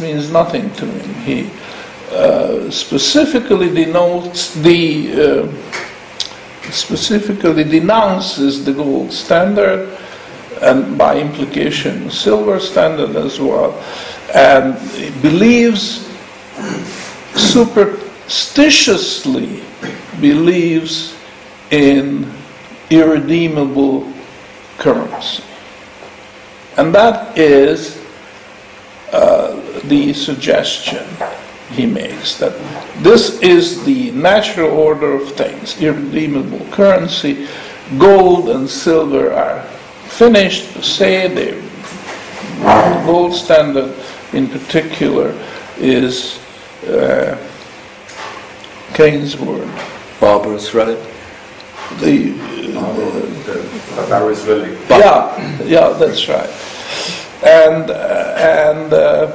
means nothing to him. He uh, specifically denotes the uh, specifically denounces the gold standard and by implication silver standard as well and believes superstitiously believes in irredeemable currency and that is uh, the suggestion he makes that this is the natural order of things irredeemable currency gold and silver are finished say the gold standard in particular is uh, Keynes' word barbarous right the uh, barbarous relic. yeah yeah that's right. And uh, and uh,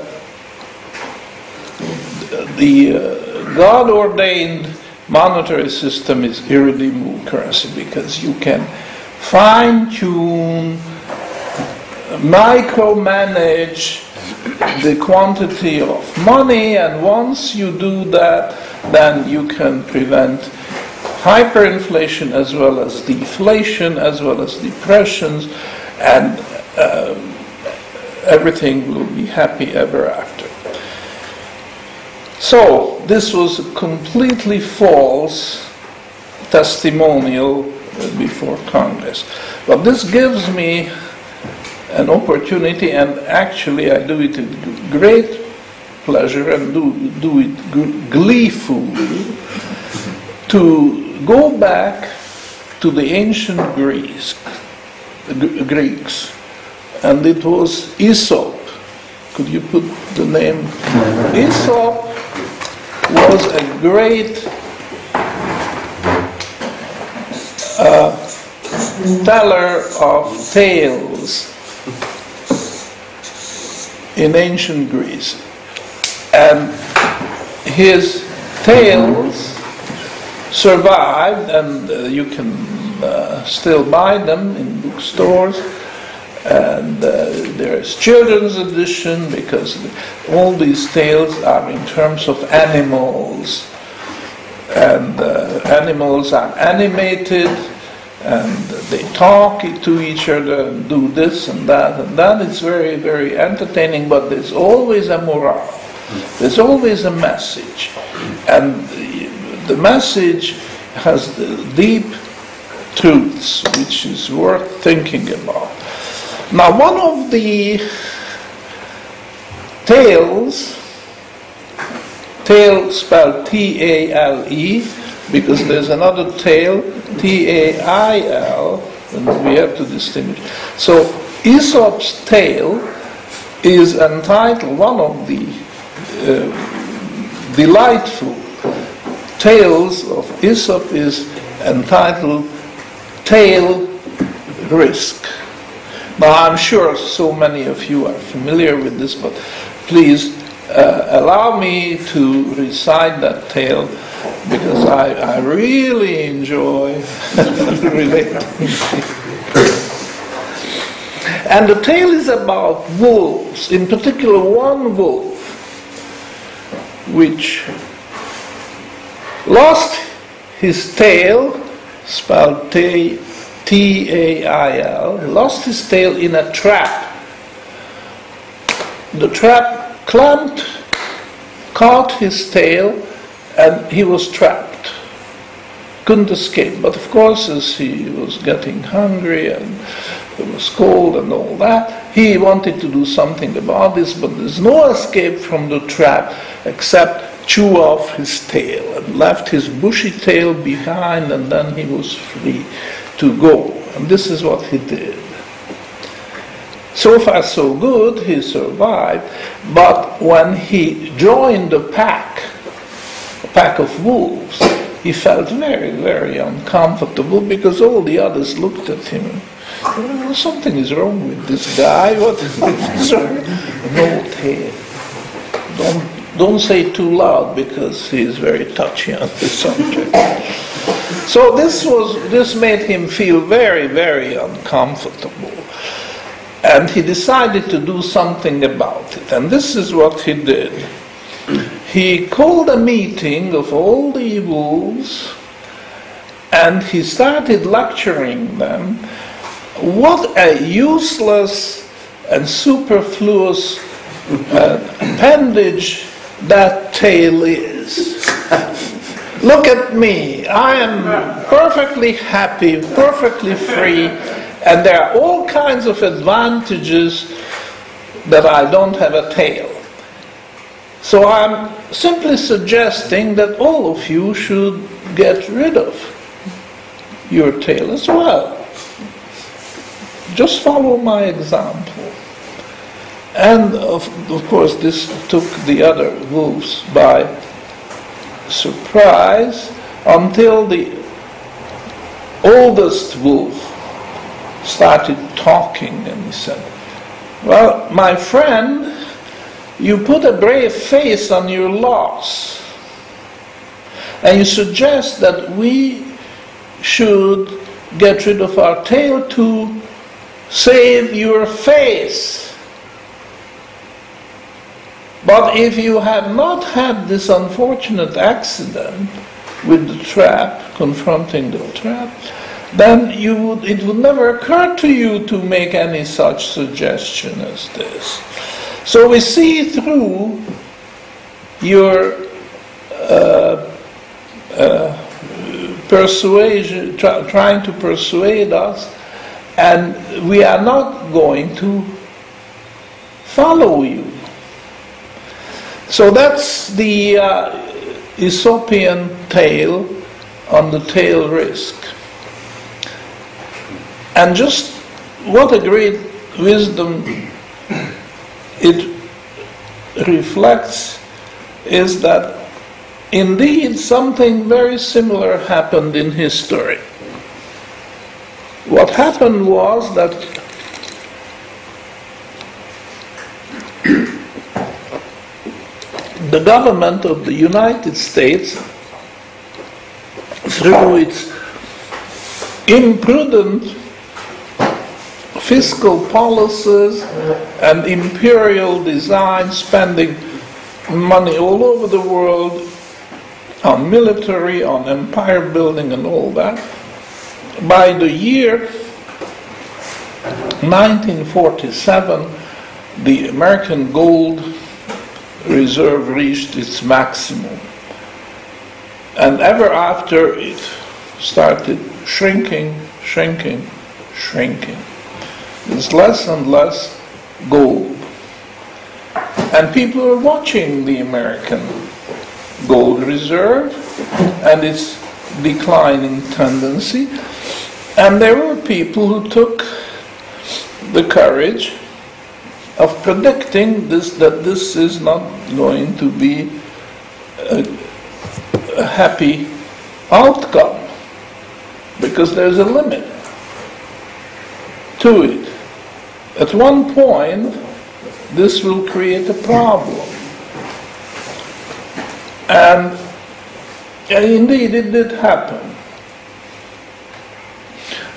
the uh, God ordained monetary system is irredeemable currency because you can fine tune, micromanage the quantity of money, and once you do that, then you can prevent hyperinflation as well as deflation, as well as depressions, and uh, everything will be happy ever after. So, this was a completely false testimonial before Congress. But this gives me an opportunity, and actually, I do it with great pleasure and do, do it gleefully, to go back to the ancient Greece, Greeks, and it was Aesop. Could you put the name? Aesop was a great uh, teller of tales in ancient Greece. And his tales survived, and uh, you can uh, still buy them in bookstores. And uh, there's children's edition because all these tales are in terms of animals. And uh, animals are animated and they talk to each other and do this and that and that. Is very very entertaining but there's always a morale. There's always a message. And the message has the deep truths which is worth thinking about now one of the tales tale spelled T-A-L-E because there's another tail T-A-I-L, and we have to distinguish. So Aesop's tale is entitled, one of the uh, delightful tales of Aesop is entitled Tail Risk. Now I'm sure so many of you are familiar with this, but please uh, allow me to recite that tale because I, I really enjoy relating. and the tale is about wolves, in particular one wolf, which lost his tail, spelled T A I L, lost his tail in a trap. The trap clamped, caught his tail, and he was trapped. Couldn't escape. But of course, as he was getting hungry and it was cold and all that, he wanted to do something about this, but there's no escape from the trap except chew off his tail and left his bushy tail behind, and then he was free to go. And this is what he did. So far, so good, he survived, but when he joined the pack, a pack of wolves, he felt very, very uncomfortable because all the others looked at him. Well, something is wrong with this guy. What is this? no tail. Don't don't say too loud because he is very touchy on this subject. So this was this made him feel very, very uncomfortable. And he decided to do something about it. And this is what he did. He called a meeting of all the wolves and he started lecturing them what a useless and superfluous uh, appendage that tail is. Look at me. I am perfectly happy, perfectly free, and there are all kinds of advantages that I don't have a tail. So I'm simply suggesting that all of you should get rid of your tail as well. Just follow my example. And of, of course, this took the other wolves by surprise until the oldest wolf started talking and he said, Well, my friend, you put a brave face on your loss. And you suggest that we should get rid of our tail to save your face. But if you had not had this unfortunate accident with the trap, confronting the trap, then you would, it would never occur to you to make any such suggestion as this. So we see through your uh, uh, persuasion, try, trying to persuade us, and we are not going to follow you. So that's the uh, Aesopian tale on the tail risk. And just what a great wisdom it reflects is that indeed something very similar happened in history. What happened was that the government of the United States, through its imprudent fiscal policies and imperial design, spending money all over the world on military, on empire building, and all that. By the year 1947, the American gold reserve reached its maximum. And ever after, it started shrinking, shrinking, shrinking. There's less and less gold. And people are watching the American gold reserve and its declining tendency. And there were people who took the courage of predicting this that this is not going to be a, a happy outcome because there's a limit to it. At one point, this will create a problem. And, and indeed, it did happen.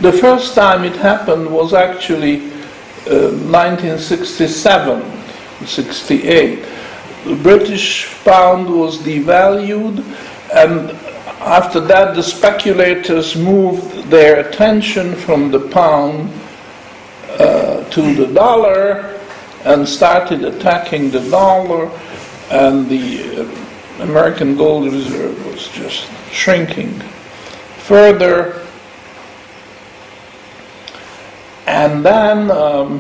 The first time it happened was actually 1967, uh, 68. The British pound was devalued, and after that, the speculators moved their attention from the pound uh, to the dollar and started attacking the dollar, and the uh, American gold reserve was just shrinking further and then um,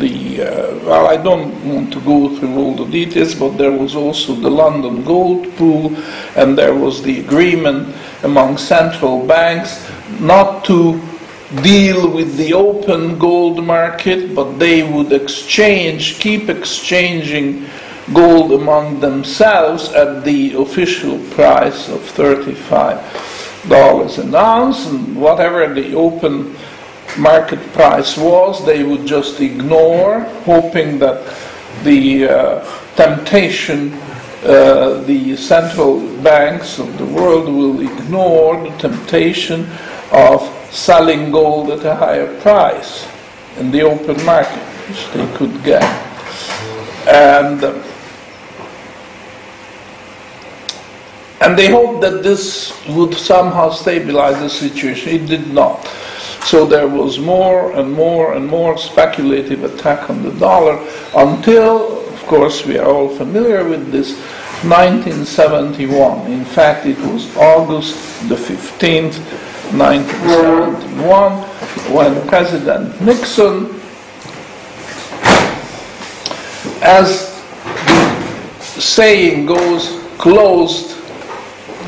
the, uh, well, I don't want to go through all the details, but there was also the London Gold Pool, and there was the agreement among central banks not to deal with the open gold market, but they would exchange, keep exchanging gold among themselves at the official price of $35 an ounce, and whatever the open market price was, they would just ignore, hoping that the uh, temptation, uh, the central banks of the world will ignore the temptation of selling gold at a higher price. in the open market, which they could get. And and they hoped that this would somehow stabilize the situation. It did not. So there was more and more and more speculative attack on the dollar until, of course, we are all familiar with this, 1971. In fact, it was August the 15th, 1971, when President Nixon, as the saying goes, closed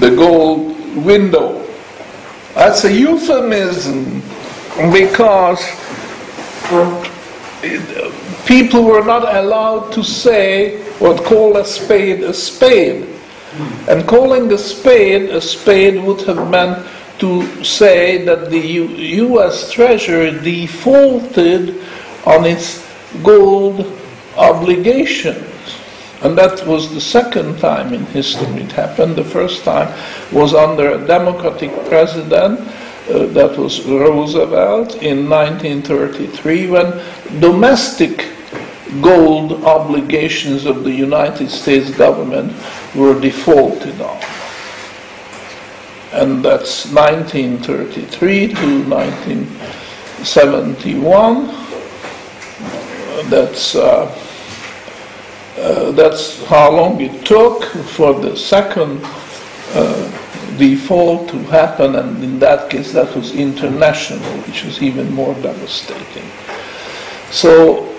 the gold window. That's a euphemism because people were not allowed to say what call a spade a spade. And calling a spade a spade would have meant to say that the U- US Treasury defaulted on its gold obligations. And that was the second time in history it happened. The first time was under a Democratic president, uh, that was Roosevelt, in 1933, when domestic gold obligations of the United States government were defaulted on. And that's 1933 to 1971. That's uh, uh, that's how long it took for the second uh, default to happen, and in that case, that was international, which was even more devastating. So,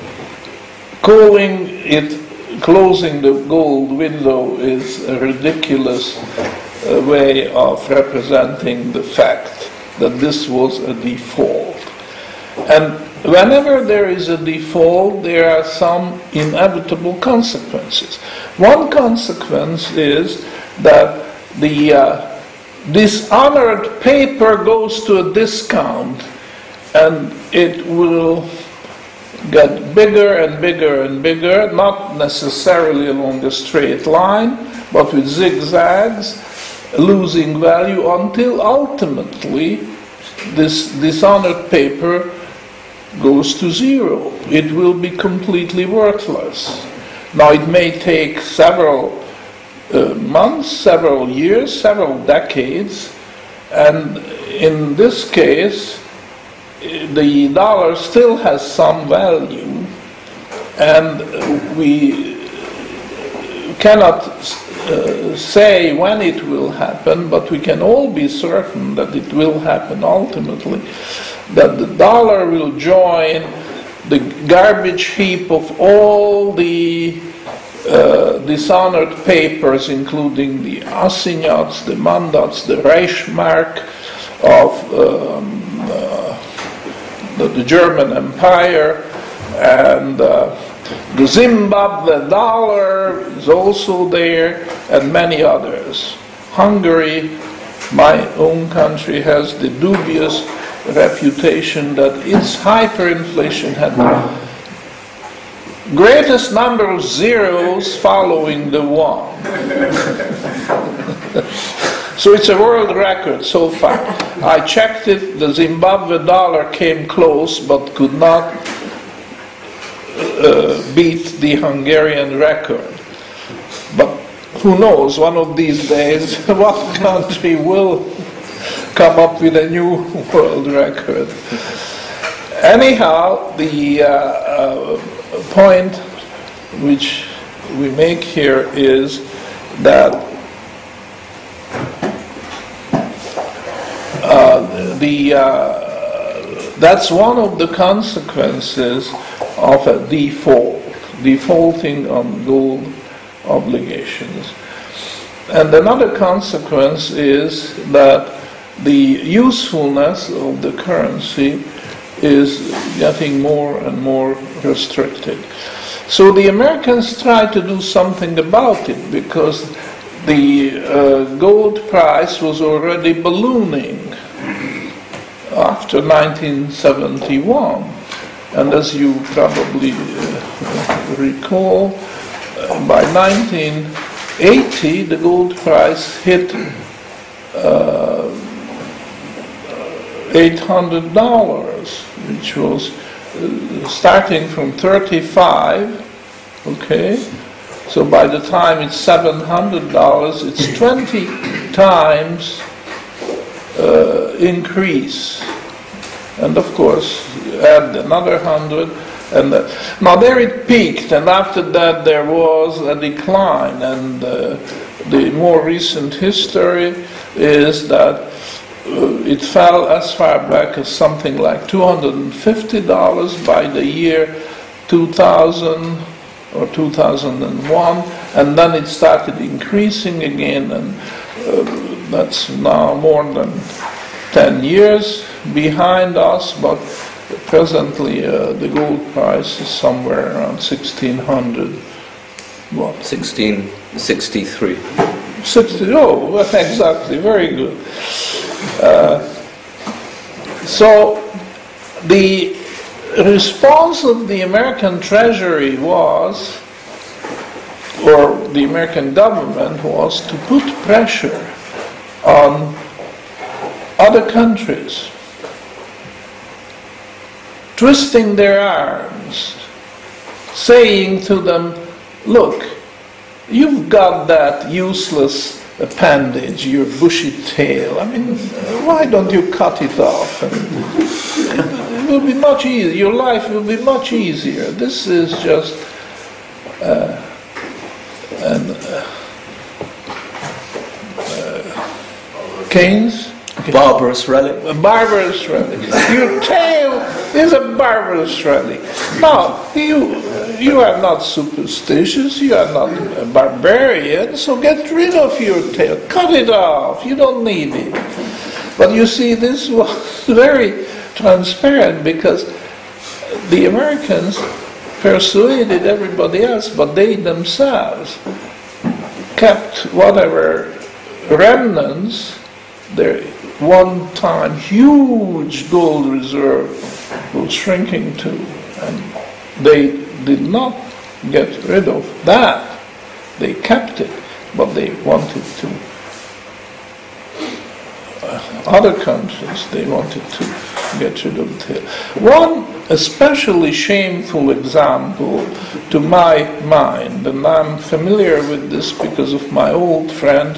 calling it closing the gold window is a ridiculous uh, way of representing the fact that this was a default. And whenever there is a default, there are some inevitable consequences. One consequence is that the uh, dishonored paper goes to a discount and it will get bigger and bigger and bigger, not necessarily along a straight line, but with zigzags, losing value until ultimately this dishonored paper goes to zero. It will be completely worthless. Now, it may take several uh, months, several years, several decades, and in this case, the dollar still has some value, and we cannot uh, say when it will happen, but we can all be certain that it will happen ultimately that the dollar will join the garbage heap of all the uh, dishonored papers, including the assignats, the mandats, the Reichsmark of um, uh, the, the, German Empire, and uh, the Zimbabwe dollar is also there, and many others. Hungary, my own country, has the dubious reputation that its hyperinflation had greatest number of zeros following the one. so it's a world record so far. I checked it, the Zimbabwe dollar came close but could not uh, beat the Hungarian record. But who knows, one of these days, what country will come up with a new world record. Anyhow, the uh, uh, point which we make here is that uh, the uh, that's one of the consequences of a default, defaulting on gold obligations. And another consequence is that the usefulness of the currency is getting more and more restricted. So the Americans tried to do something about it because the uh, gold price was already ballooning after 1971. And as you probably uh, recall, uh, by 1980 the gold price hit $800, which was uh, starting from 35, okay? So by the time it's $700, it's 20 times uh, increase. And of course, you add another 100, and uh, now there it peaked, and after that there was a decline, and uh, the more recent history is that it fell as far back as something like $250 by the year 2000 or 2001, and then it started increasing again, and uh, that's now more than 10 years behind us, but presently uh, the gold price is somewhere around 1600 what 1663. 60 oh exactly. Very good. Uh, so the response of the American Treasury was or the American government was to put pressure on other countries twisting their arms, saying to them, Look, you've got that useless appendage, your bushy tail. I mean, why don't you cut it off? it will be much easier. Your life will be much easier. This is just uh, an, uh, uh, Keynes Barbarous relic. a barbarous relic. Your tail is a barbarous relic. Now, you, you are not superstitious, you are not a barbarian, so get rid of your tail. Cut it off, you don't need it. But you see, this was very transparent because the Americans persuaded everybody else, but they themselves kept whatever remnants their one time huge gold reserve was shrinking to, and they did not get rid of that. They kept it, but they wanted to. Uh, other countries, they wanted to get rid of it. One especially shameful example to my mind, and I'm familiar with this because of my old friend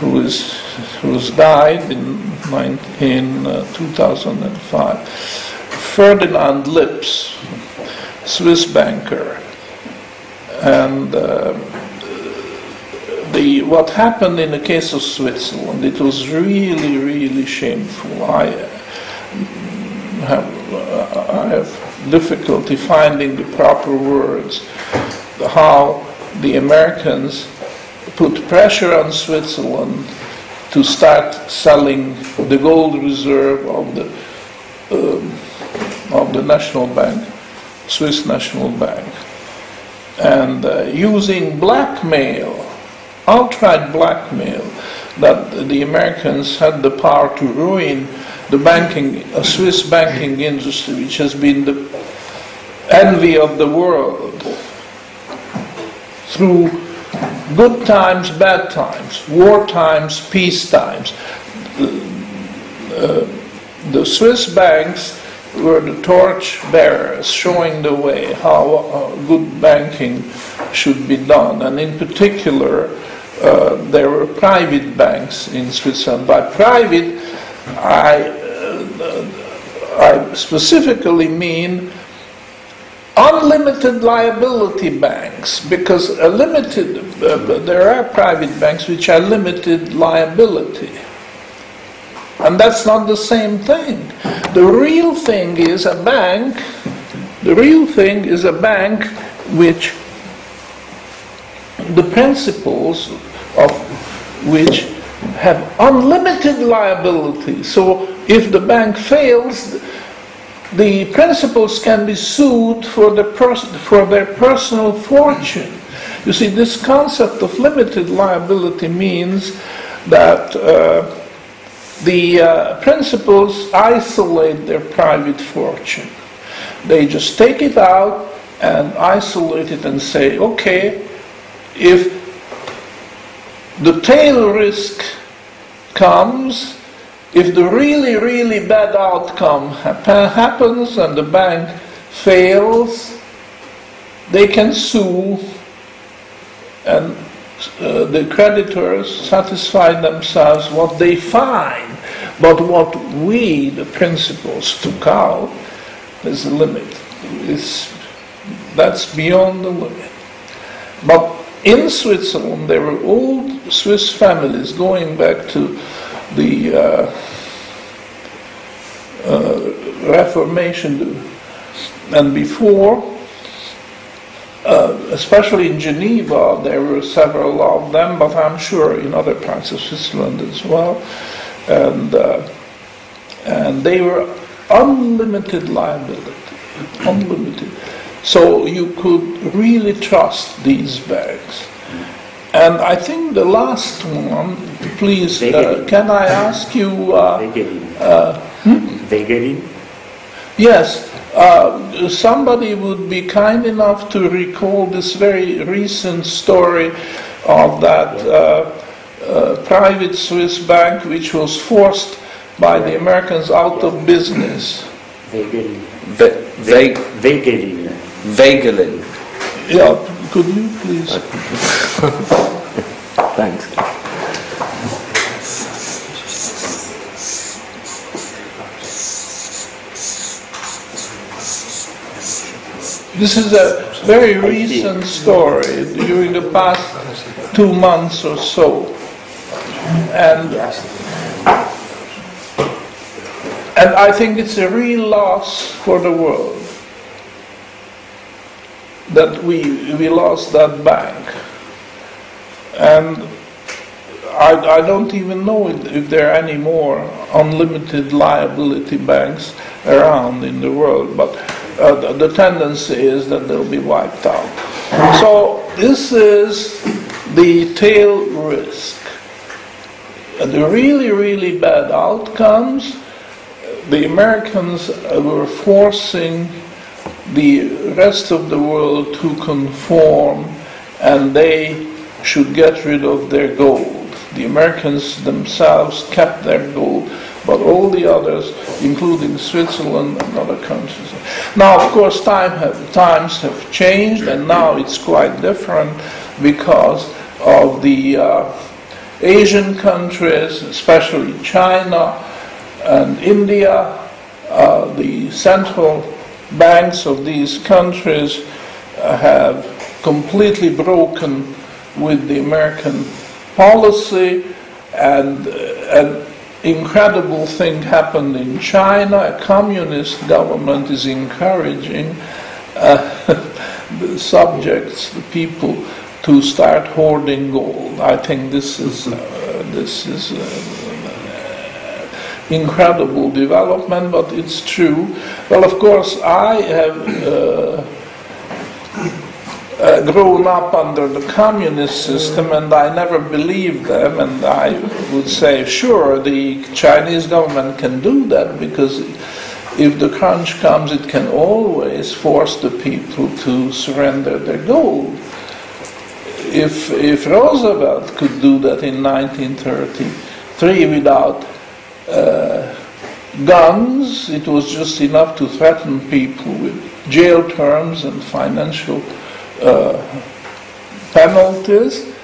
who is who's died in, in uh, 2005. Ferdinand Lips, Swiss banker, and uh, the what happened in the case of Switzerland, it was really, really shameful. I have, I have difficulty finding the proper words. How the Americans put pressure on Switzerland to start selling the gold reserve of the um, of the National Bank, Swiss National Bank, and uh, using blackmail, outright blackmail, that the Americans had the power to ruin the banking, a Swiss banking industry, which has been the envy of the world through good times, bad times, war times, peace times. Uh, the Swiss banks were the torch bearers showing the way how uh, good banking should be done. And in particular, uh, there were private banks in Switzerland. By private, I, uh, I specifically mean unlimited liability banks because a limited uh, there are private banks which are limited liability and that's not the same thing the real thing is a bank the real thing is a bank which the principals of which have unlimited liability so if the bank fails the principals can be sued for, the pers- for their personal fortune. You see, this concept of limited liability means that uh, the uh, principals isolate their private fortune. They just take it out and isolate it and say, okay, if the tail risk comes, if the really, really bad outcome happens and the bank fails, they can sue and uh, the creditors satisfy themselves what they find. But what we, the principals, took out is a limit. It's, that's beyond the limit. But in Switzerland, there were old Swiss families going back to the uh, uh, Reformation and before, uh, especially in Geneva, there were several of them, but I'm sure in other parts of Switzerland as well. And, uh, and they were unlimited liability, unlimited. So you could really trust these banks. And I think the last one, please, uh, can I ask you? Uh, Wegelin. Yes, uh, somebody would be kind enough to recall this very recent story of that uh, uh, private Swiss bank which was forced by the Americans out of business. Wegelin. Ve- Ve- Wegelin. Wegelin. Yeah, could you please? Thanks. This is a very recent story during the past two months or so. And, and I think it's a real loss for the world that we, we lost that bank. And I, I don't even know if there are any more unlimited liability banks around in the world, but uh, the, the tendency is that they'll be wiped out. So this is the tail risk. And the really, really bad outcomes, the Americans were forcing the rest of the world to conform and they should get rid of their gold. The Americans themselves kept their gold, but all the others, including Switzerland and other countries. Now, of course, time have, times have changed, and now it's quite different because of the uh, Asian countries, especially China and India, uh, the central banks of these countries uh, have completely broken with the American policy, and uh, an incredible thing happened in China. A communist government is encouraging uh, the subjects, the people, to start hoarding gold. I think this is uh, this is. Uh, incredible development, but it's true. Well, of course, I have uh, uh, grown up under the communist system and I never believed them, and I would say, sure, the Chinese government can do that because if the crunch comes, it can always force the people to surrender their gold. If, if Roosevelt could do that in 1933 without uh, guns, it was just enough to threaten people with jail terms and financial penalties,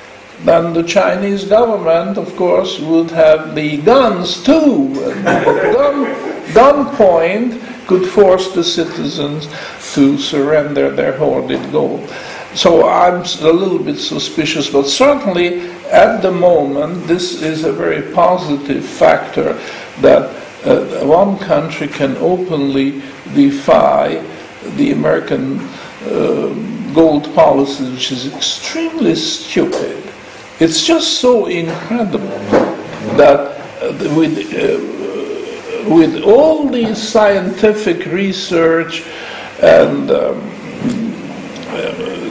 then the Chinese government, of course, would have the guns too. At gun, gunpoint could force the citizens to surrender their hoarded gold. So I'm a little bit suspicious, but certainly at the moment, this is a very positive factor that uh, one country can openly defy the American uh, gold policy, which is extremely stupid. It's just so incredible that uh, with, uh, with all the scientific research and um,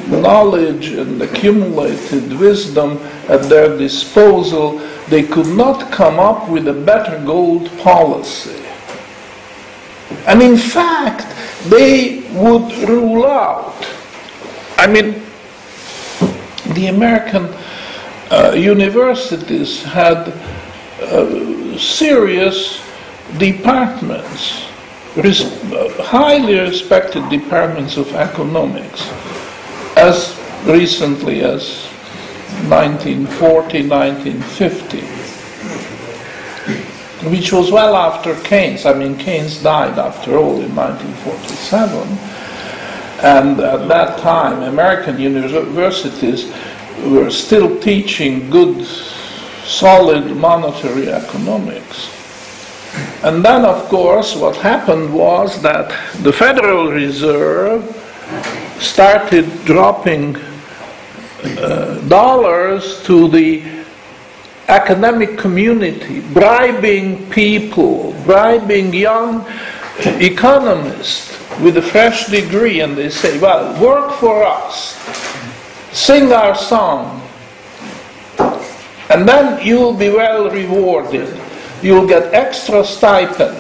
knowledge and accumulated wisdom at their disposal, they could not come up with a better gold policy. And in fact, they would rule out. I mean, the American uh, universities had uh, serious departments, res- highly respected departments of economics as recently as 1940, 1950, which was well after Keynes. I mean, Keynes died after all in 1947. And at that time, American universities were still teaching good, solid monetary economics. And then, of course, what happened was that the Federal Reserve started dropping uh, dollars to the academic community, bribing people, bribing young economists with a fresh degree, and they say, Well, work for us, sing our song, and then you'll be well rewarded. You'll get extra stipend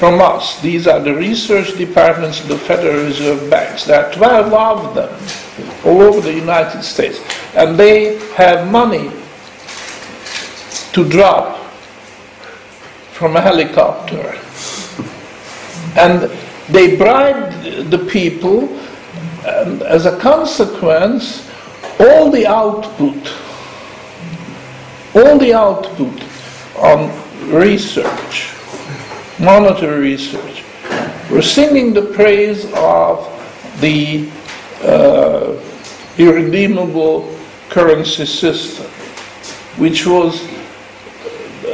from us. These are the research departments of the Federal Reserve Banks. There are 12 of them all over the United States. And they have money to drop from a helicopter. And they bribed the people, and as a consequence, all the output, all the output on research, monetary research, were singing the praise of the uh, irredeemable currency system, which was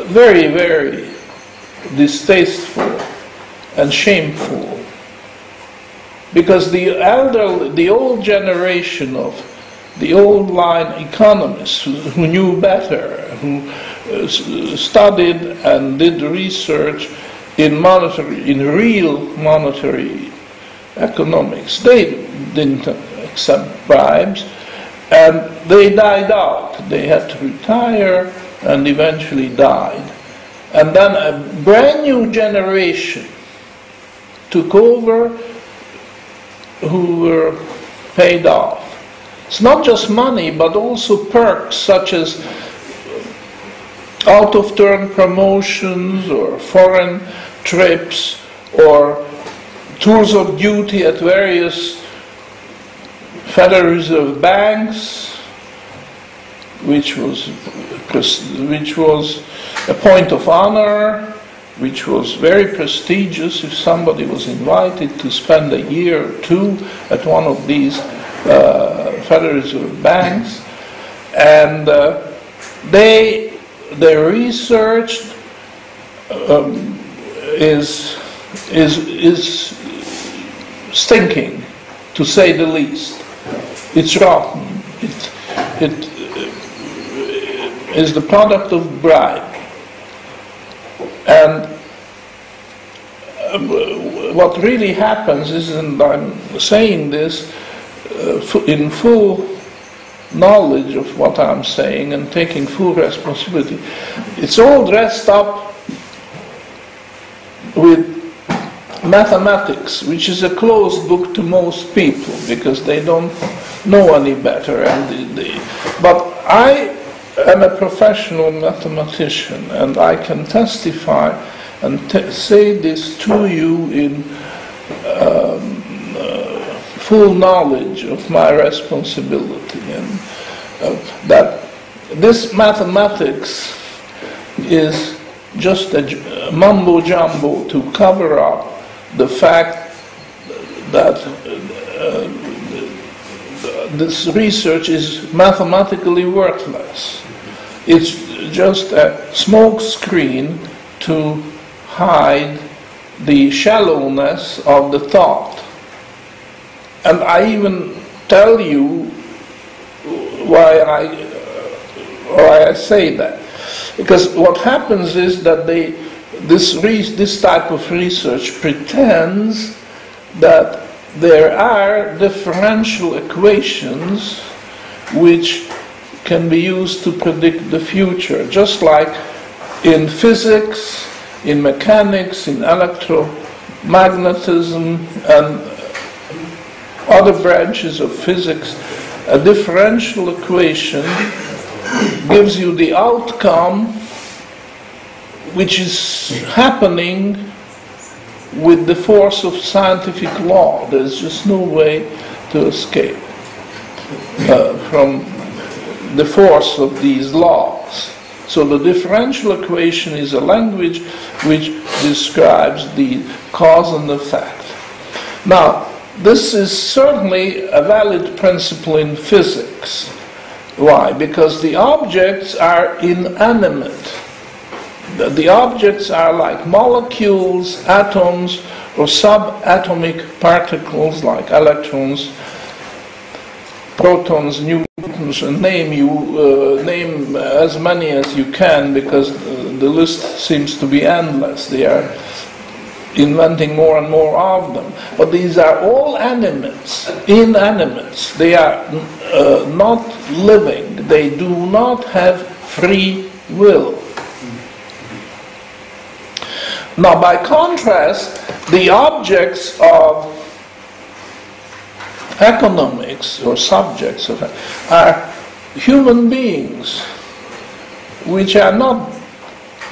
very, very distasteful and shameful. Because the elder, the old generation of the old line economists who, knew better, who uh, studied and did research in monetary, in real monetary economics, they didn't accept bribes, and they died out. They had to retire and eventually died. And then a brand new generation took over who were paid off. It's not just money, but also perks such as out of turn promotions or foreign trips or tours of duty at various Federal Reserve banks, which was, which was a point of honor, which was very prestigious if somebody was invited to spend a year or two at one of these uh, Federal Reserve banks. And uh, they, their research um, is, is, is stinking, to say the least. It's rotten. It, it is the product of bribe. And uh, what really happens is, and I'm saying this uh, in full knowledge of what I'm saying and taking full responsibility, it's all dressed up with mathematics, which is a closed book to most people because they don't know any better. And they, but I am a professional mathematician, and I can testify and say this to you in um, uh, full knowledge of my responsibility, and uh, that this mathematics is just a mumbo jumbo to cover up the fact that uh, this research is mathematically worthless. It's just a smoke screen to hide the shallowness of the thought. And I even tell you why I, why I say that. Because what happens is that they, this, re, this type of research pretends that there are differential equations which can be used to predict the future, just like in physics, in mechanics, in electromagnetism, and other branches of physics. A differential equation gives you the outcome which is happening with the force of scientific law. There's just no way to escape uh, from the force of these laws. So the differential equation is a language which describes the cause and effect. Now, this is certainly a valid principle in physics. Why? Because the objects are inanimate. The, objects are like molecules, atoms, or subatomic particles like electrons, protons, neutrons, name you uh, name as many as you can because uh, the list seems to be endless. They are inventing more and more of them. But these are all animates, inanimates. They are uh, not living. They do not have free will. Now, by contrast, the objects of economics or subjects of are human beings, which are not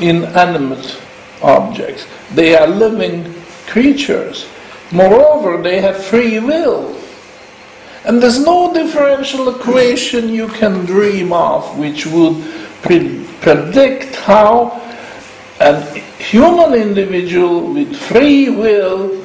inanimate objects. They are living creatures. Moreover, they have free will. And there's no differential equation you can dream of which would pre- predict how a human individual with free will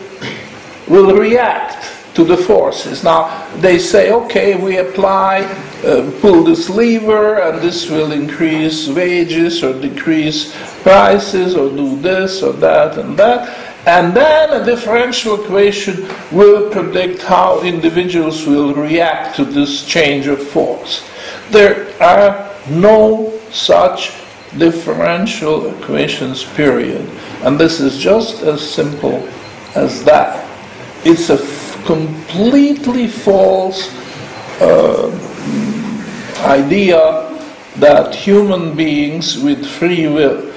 will react to the forces. Now, they say, okay, we apply, uh, pull this lever, and this will increase wages or decrease prices or do this or that and that. And then a differential equation will predict how individuals will react to this change of force. There are no such differential equations, period. And this is just as simple as that. It's a completely false uh, idea that human beings with free will.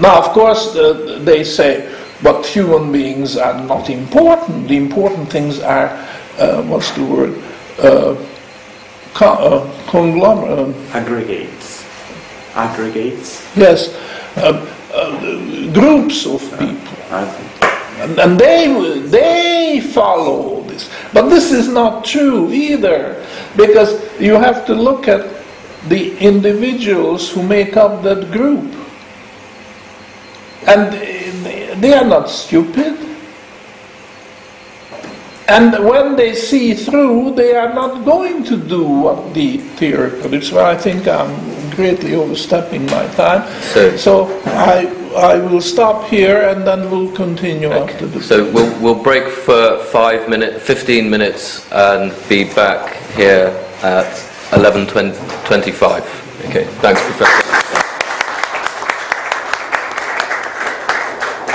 Now, of course, uh, they say, but human beings are not important. The important things are, uh, what's the word? Uh, co- uh, conglomerate. aggregates. Aggregates. Yes, uh, uh, groups of people. And, and they, they follow this. But this is not true either, because you have to look at the individuals who make up that group. And they are not stupid. And when they see through, they are not going to do what the theory predicts. Well, I think I'm greatly overstepping my time. So- So I, I will stop here and then we'll continue after Okay. the. So we'll, we'll break for five minutes, 15 minutes, and be back here at 11.25. Okay, thanks, Professor.